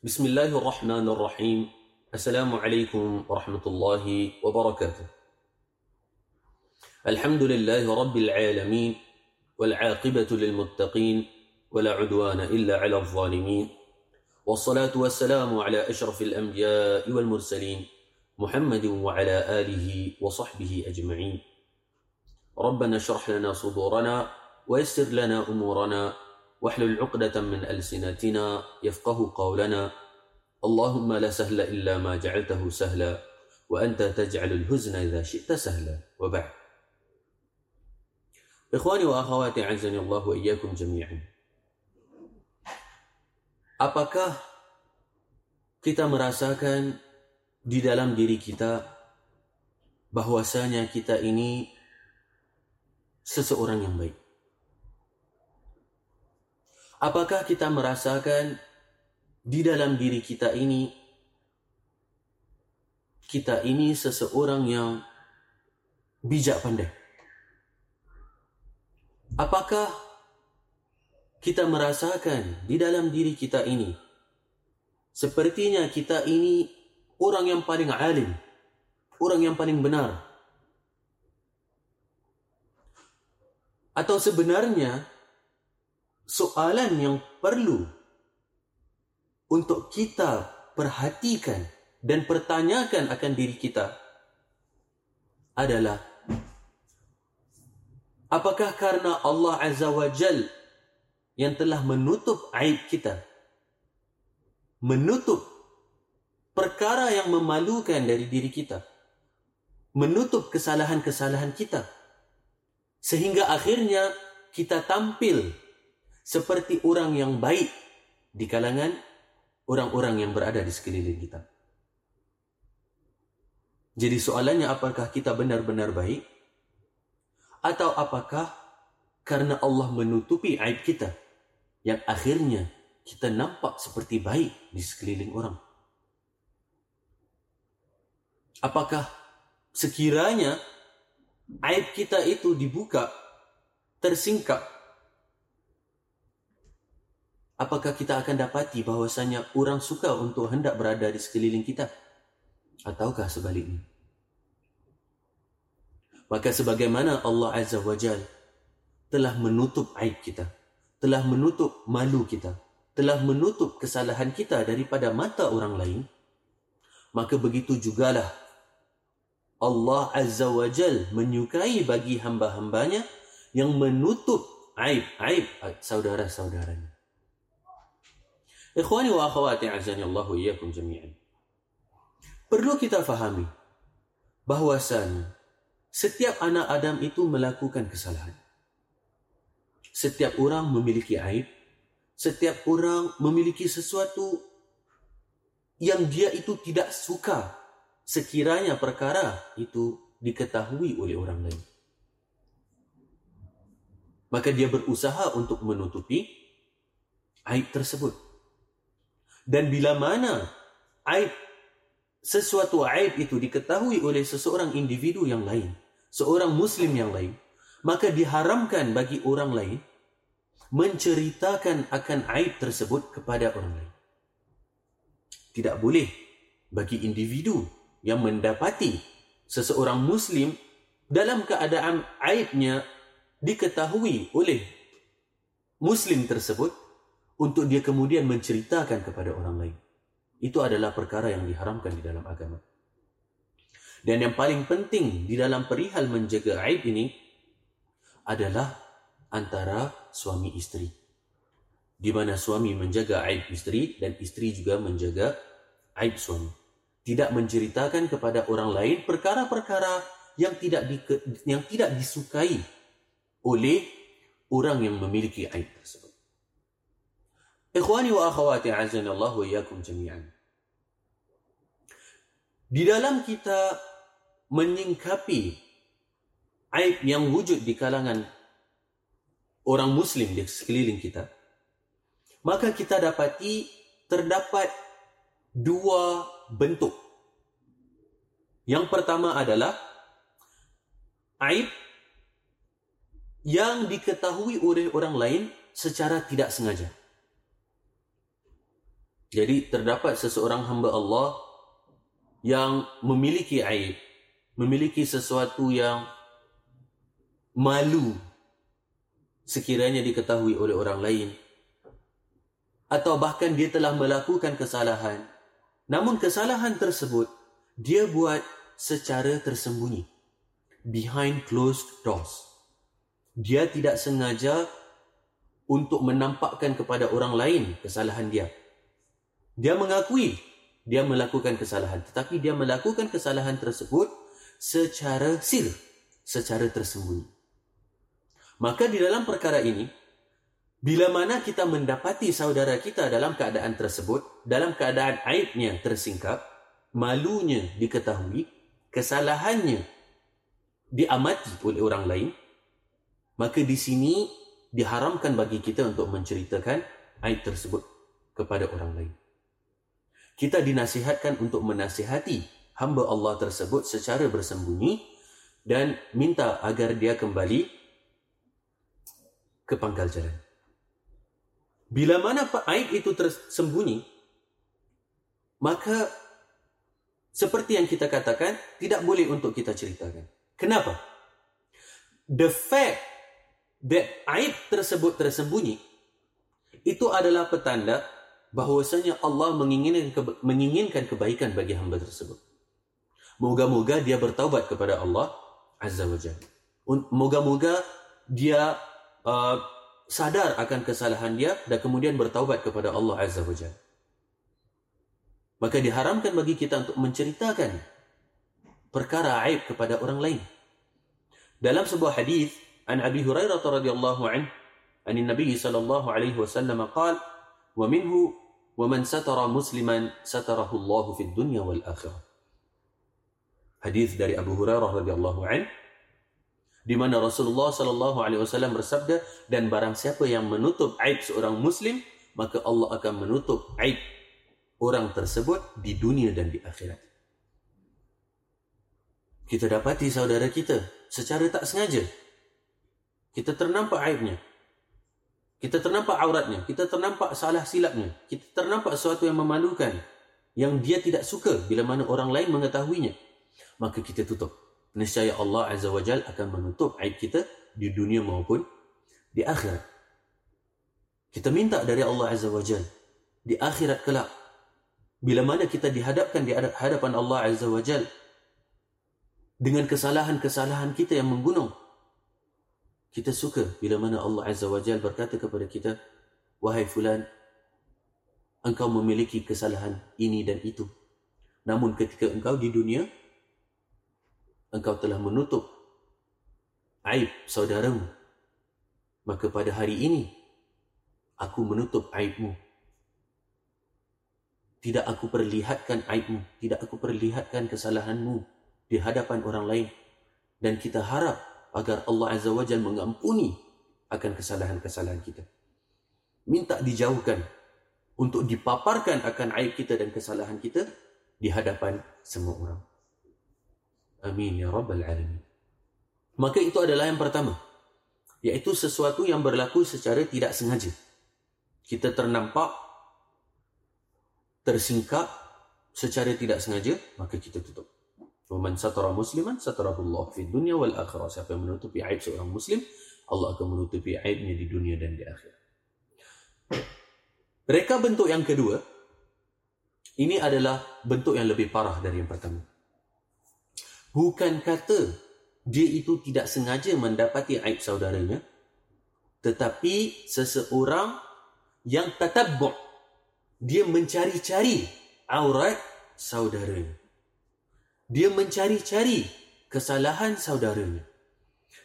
بسم الله الرحمن الرحيم السلام عليكم ورحمة الله وبركاته الحمد لله رب العالمين والعاقبة للمتقين ولا عدوان إلا على الظالمين والصلاة والسلام على أشرف الأنبياء والمرسلين محمد وعلى آله وصحبه أجمعين ربنا اشرح لنا صدورنا ويسر لنا أمورنا واحلل عقدة من ألسنتنا يفقه قولنا. اللهم لا سهل إلا ما جعلته سهلا وأنت تجعل الهزن إذا شئت سهلا. وبعد. إخواني وأخواتي أعزني الله وإياكم جميعا. Apakah kita merasakan di dalam diri kita bahwasanya kita ini seseorang yang baik? Apakah kita merasakan di dalam diri kita ini kita ini seseorang yang bijak pandai? Apakah kita merasakan di dalam diri kita ini sepertinya kita ini orang yang paling alim, orang yang paling benar? Atau sebenarnya soalan yang perlu untuk kita perhatikan dan pertanyakan akan diri kita adalah apakah karena Allah Azza wa Jal yang telah menutup aib kita menutup perkara yang memalukan dari diri kita menutup kesalahan-kesalahan kita sehingga akhirnya kita tampil seperti orang yang baik di kalangan orang-orang yang berada di sekeliling kita. Jadi soalannya apakah kita benar-benar baik? Atau apakah karena Allah menutupi aib kita yang akhirnya kita nampak seperti baik di sekeliling orang? Apakah sekiranya aib kita itu dibuka, tersingkap apakah kita akan dapati bahawasanya orang suka untuk hendak berada di sekeliling kita? Ataukah sebaliknya? Maka sebagaimana Allah Azza wa Jal telah menutup aib kita, telah menutup malu kita, telah menutup kesalahan kita daripada mata orang lain, maka begitu jugalah Allah Azza wa Jal menyukai bagi hamba-hambanya yang menutup aib-aib saudara-saudaranya. Ikhwani wa akhwati azani Allah iyyakum jami'an. Perlu kita fahami bahwasan setiap anak Adam itu melakukan kesalahan. Setiap orang memiliki aib, setiap orang memiliki sesuatu yang dia itu tidak suka sekiranya perkara itu diketahui oleh orang lain. Maka dia berusaha untuk menutupi aib tersebut. Dan bila mana aib sesuatu aib itu diketahui oleh seseorang individu yang lain, seorang muslim yang lain, maka diharamkan bagi orang lain menceritakan akan aib tersebut kepada orang lain. Tidak boleh bagi individu yang mendapati seseorang muslim dalam keadaan aibnya diketahui oleh muslim tersebut untuk dia kemudian menceritakan kepada orang lain. Itu adalah perkara yang diharamkan di dalam agama. Dan yang paling penting di dalam perihal menjaga aib ini adalah antara suami isteri. Di mana suami menjaga aib isteri dan isteri juga menjaga aib suami. Tidak menceritakan kepada orang lain perkara-perkara yang tidak di, yang tidak disukai oleh orang yang memiliki aib tersebut. Ikhwani wa akhwati azan Allah wa iyyakum jami'an. Di dalam kita menyingkapi aib yang wujud di kalangan orang muslim di sekeliling kita, maka kita dapati terdapat dua bentuk. Yang pertama adalah aib yang diketahui oleh orang lain secara tidak sengaja. Jadi terdapat seseorang hamba Allah yang memiliki aib, memiliki sesuatu yang malu sekiranya diketahui oleh orang lain. Atau bahkan dia telah melakukan kesalahan. Namun kesalahan tersebut dia buat secara tersembunyi behind closed doors. Dia tidak sengaja untuk menampakkan kepada orang lain kesalahan dia dia mengakui dia melakukan kesalahan tetapi dia melakukan kesalahan tersebut secara sir secara tersembunyi. Maka di dalam perkara ini bila mana kita mendapati saudara kita dalam keadaan tersebut dalam keadaan aibnya tersingkap malunya diketahui kesalahannya diamati oleh orang lain maka di sini diharamkan bagi kita untuk menceritakan aib tersebut kepada orang lain kita dinasihatkan untuk menasihati hamba Allah tersebut secara bersembunyi dan minta agar dia kembali ke pangkal jalan. Bila mana aib itu tersembunyi, maka seperti yang kita katakan, tidak boleh untuk kita ceritakan. Kenapa? The fact that aib tersebut tersembunyi, itu adalah petanda bahwasanya Allah menginginkan menginginkan kebaikan bagi hamba tersebut. Moga-moga dia bertaubat kepada Allah Azza wa Jalla. Moga-moga dia uh, sadar akan kesalahan dia dan kemudian bertaubat kepada Allah Azza wa Jalla. Maka diharamkan bagi kita untuk menceritakan perkara aib kepada orang lain. Dalam sebuah hadis an Abi Hurairah radhiyallahu anhu, an Nabi sallallahu alaihi wasallam qala ومنه ومن ستر مسلما ستره الله في الدنيا والآخرة Hadis dari Abu Hurairah radhiyallahu an di mana Rasulullah sallallahu alaihi wasallam bersabda dan barang siapa yang menutup aib seorang muslim maka Allah akan menutup aib orang tersebut di dunia dan di akhirat. Kita dapati saudara kita secara tak sengaja kita ternampak aibnya kita ternampak auratnya, kita ternampak salah silapnya, kita ternampak sesuatu yang memalukan yang dia tidak suka bila mana orang lain mengetahuinya. Maka kita tutup. Nescaya Allah Azza wa Jal akan menutup aib kita di dunia maupun di akhirat. Kita minta dari Allah Azza wa Jal di akhirat kelak bila mana kita dihadapkan di hadapan Allah Azza wa Jal dengan kesalahan-kesalahan kita yang menggunung kita suka bila mana Allah Azza wa Jal berkata kepada kita, Wahai fulan, engkau memiliki kesalahan ini dan itu. Namun ketika engkau di dunia, engkau telah menutup aib saudaramu. Maka pada hari ini, aku menutup aibmu. Tidak aku perlihatkan aibmu, tidak aku perlihatkan kesalahanmu di hadapan orang lain. Dan kita harap agar Allah Azza wa Jal mengampuni akan kesalahan-kesalahan kita. Minta dijauhkan untuk dipaparkan akan aib kita dan kesalahan kita di hadapan semua orang. Amin ya Rabbal Alamin. Maka itu adalah yang pertama. Iaitu sesuatu yang berlaku secara tidak sengaja. Kita ternampak, tersingkap secara tidak sengaja, maka kita tutup. Faman satara musliman satarahu Allah fi dunya wal akhirah. Siapa yang menutupi aib seorang muslim, Allah akan menutupi aibnya di dunia dan di akhirat. Reka bentuk yang kedua, ini adalah bentuk yang lebih parah dari yang pertama. Bukan kata dia itu tidak sengaja mendapati aib saudaranya, tetapi seseorang yang tatabbu' dia mencari-cari aurat saudaranya dia mencari-cari kesalahan saudaranya.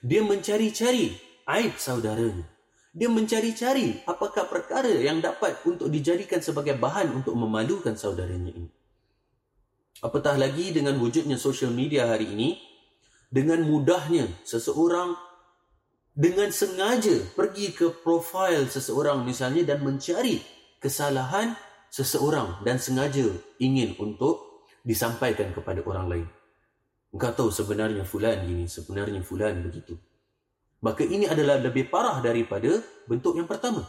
Dia mencari-cari aib saudaranya. Dia mencari-cari apakah perkara yang dapat untuk dijadikan sebagai bahan untuk memalukan saudaranya ini. Apatah lagi dengan wujudnya social media hari ini, dengan mudahnya seseorang dengan sengaja pergi ke profil seseorang misalnya dan mencari kesalahan seseorang dan sengaja ingin untuk disampaikan kepada orang lain. Engkau tahu sebenarnya fulan gini, sebenarnya fulan begitu. Maka ini adalah lebih parah daripada bentuk yang pertama.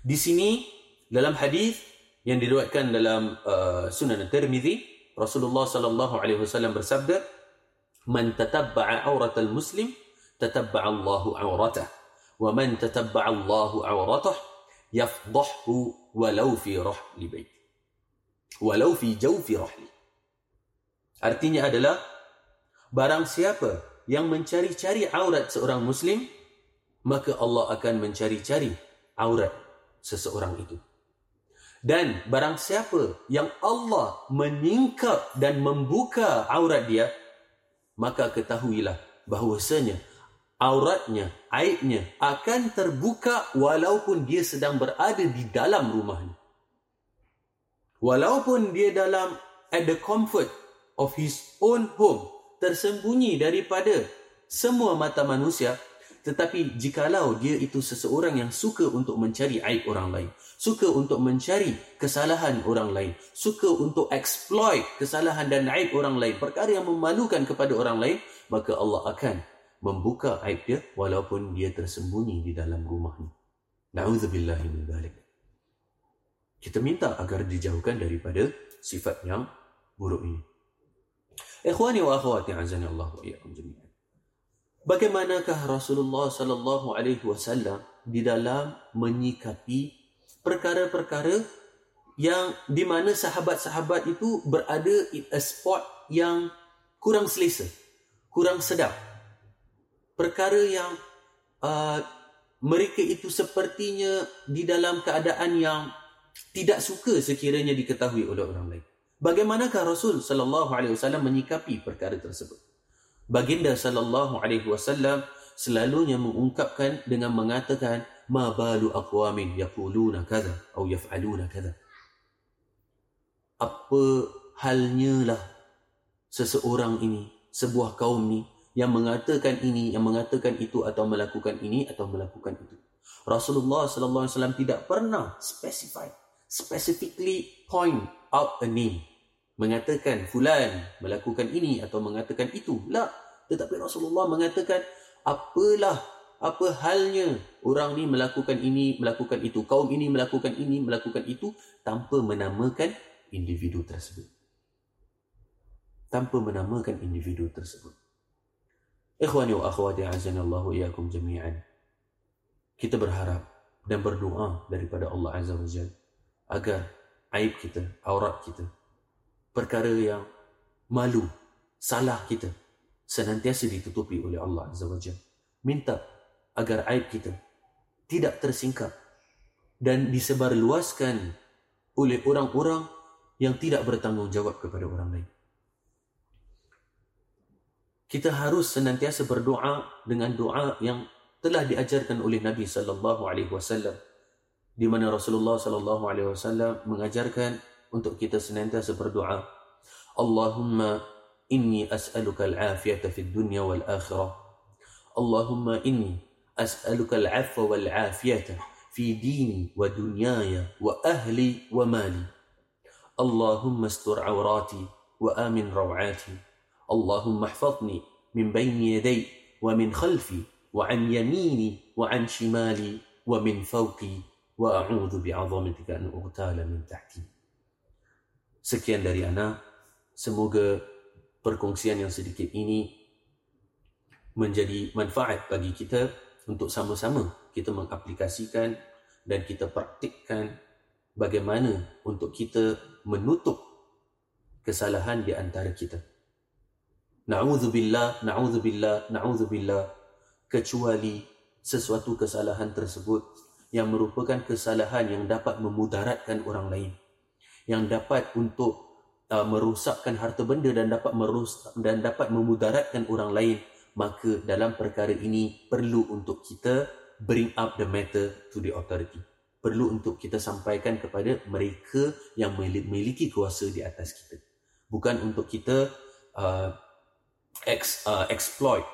Di sini dalam hadis yang diriwayatkan dalam uh, Sunan Tirmizi Rasulullah sallallahu alaihi wasallam bersabda man tatabba'a auratal muslim tatabba'a Allahu auratah wa man tatabba'a Allahu auratah yafdahu walau fi rahli bait walau fi jawfi rahli artinya adalah barang siapa yang mencari-cari aurat seorang muslim maka Allah akan mencari-cari aurat seseorang itu dan barang siapa yang Allah menyingkap dan membuka aurat dia, maka ketahuilah bahawasanya auratnya, aibnya akan terbuka walaupun dia sedang berada di dalam rumahnya. Walaupun dia dalam at the comfort of his own home, tersembunyi daripada semua mata manusia, tetapi jikalau dia itu seseorang yang suka untuk mencari aib orang lain, suka untuk mencari kesalahan orang lain, suka untuk exploit kesalahan dan aib orang lain, perkara yang memalukan kepada orang lain, maka Allah akan membuka aib dia walaupun dia tersembunyi di dalam rumahnya. Nauzubillah min dzalik. Kita minta agar dijauhkan daripada sifat yang buruk ini. Ikhwani wa akhwati azani Allah wa iyyakum jami'an. Bagaimanakah Rasulullah sallallahu alaihi wasallam di dalam menyikapi perkara-perkara yang di mana sahabat-sahabat itu berada in a spot yang kurang selesa, kurang sedap. Perkara yang uh, mereka itu sepertinya di dalam keadaan yang tidak suka sekiranya diketahui oleh orang lain. Bagaimanakah Rasul sallallahu alaihi wasallam menyikapi perkara tersebut? baginda sallallahu alaihi wasallam selalunya mengungkapkan dengan mengatakan ma balu aqwamin yaquluna kadza atau yaf'aluna kadza apa halnya lah seseorang ini sebuah kaum ni yang mengatakan ini yang mengatakan itu atau melakukan ini atau melakukan itu? Rasulullah sallallahu alaihi wasallam tidak pernah specify specifically point out a name mengatakan fulan melakukan ini atau mengatakan itu. La. Tetapi Rasulullah mengatakan apalah apa halnya orang ni melakukan ini, melakukan itu. Kaum ini melakukan ini, melakukan itu tanpa menamakan individu tersebut. Tanpa menamakan individu tersebut. Ikhwani wa akhwati azanallahu iyakum jami'an. Kita berharap dan berdoa daripada Allah Azza wa Jal agar aib kita, aurat kita, perkara yang malu, salah kita senantiasa ditutupi oleh Allah Azza wa Jalla. Minta agar aib kita tidak tersingkap dan disebarluaskan oleh orang-orang yang tidak bertanggungjawab kepada orang lain. Kita harus senantiasa berdoa dengan doa yang telah diajarkan oleh Nabi sallallahu alaihi wasallam di mana Rasulullah sallallahu alaihi wasallam mengajarkan untuk kita senantiasa berdoa. Allahumma inni as'aluka al-afiyata fid dunya wal akhirah. Allahumma inni as'aluka al-'afwa wal 'afiyata fi dini wa dunyaya wa ahli wa mali. Allahumma astur 'awrati wa amin raw'ati. Allahumma ihfazni min bayni yaday wa min khalfi wa an yamini wa an shimali wa min fawqi wa a'udhu bi'azamatika an ughtala min tahti. Sekian dari Ana. Semoga perkongsian yang sedikit ini menjadi manfaat bagi kita untuk sama-sama kita mengaplikasikan dan kita praktikkan bagaimana untuk kita menutup kesalahan di antara kita. Na'udzubillah, na'udzubillah, na'udzubillah kecuali sesuatu kesalahan tersebut yang merupakan kesalahan yang dapat memudaratkan orang lain yang dapat untuk uh, merosakkan harta benda dan dapat merusak dan dapat memudaratkan orang lain maka dalam perkara ini perlu untuk kita bring up the matter to the authority. Perlu untuk kita sampaikan kepada mereka yang memiliki kuasa di atas kita. Bukan untuk kita uh, ex, uh, exploit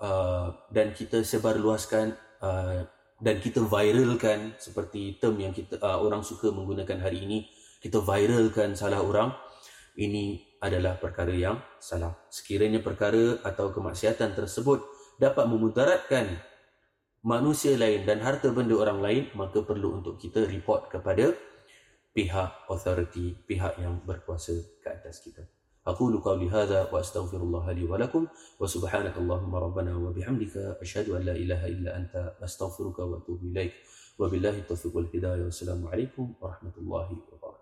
uh, dan kita sebarluaskan uh, dan kita viralkan seperti term yang kita uh, orang suka menggunakan hari ini kita viralkan salah orang ini adalah perkara yang salah sekiranya perkara atau kemaksiatan tersebut dapat memudaratkan manusia lain dan harta benda orang lain maka perlu untuk kita report kepada pihak authority, pihak yang berkuasa ke atas kita. أقول قولي هذا وأستغفر الله لي ولكم وسبحانك اللهم ربنا وبحمدك أشهد أن لا إله إلا أنت أستغفرك وأتوب إليك وبالله التوفيق والهداية والسلام عليكم ورحمة الله وبركاته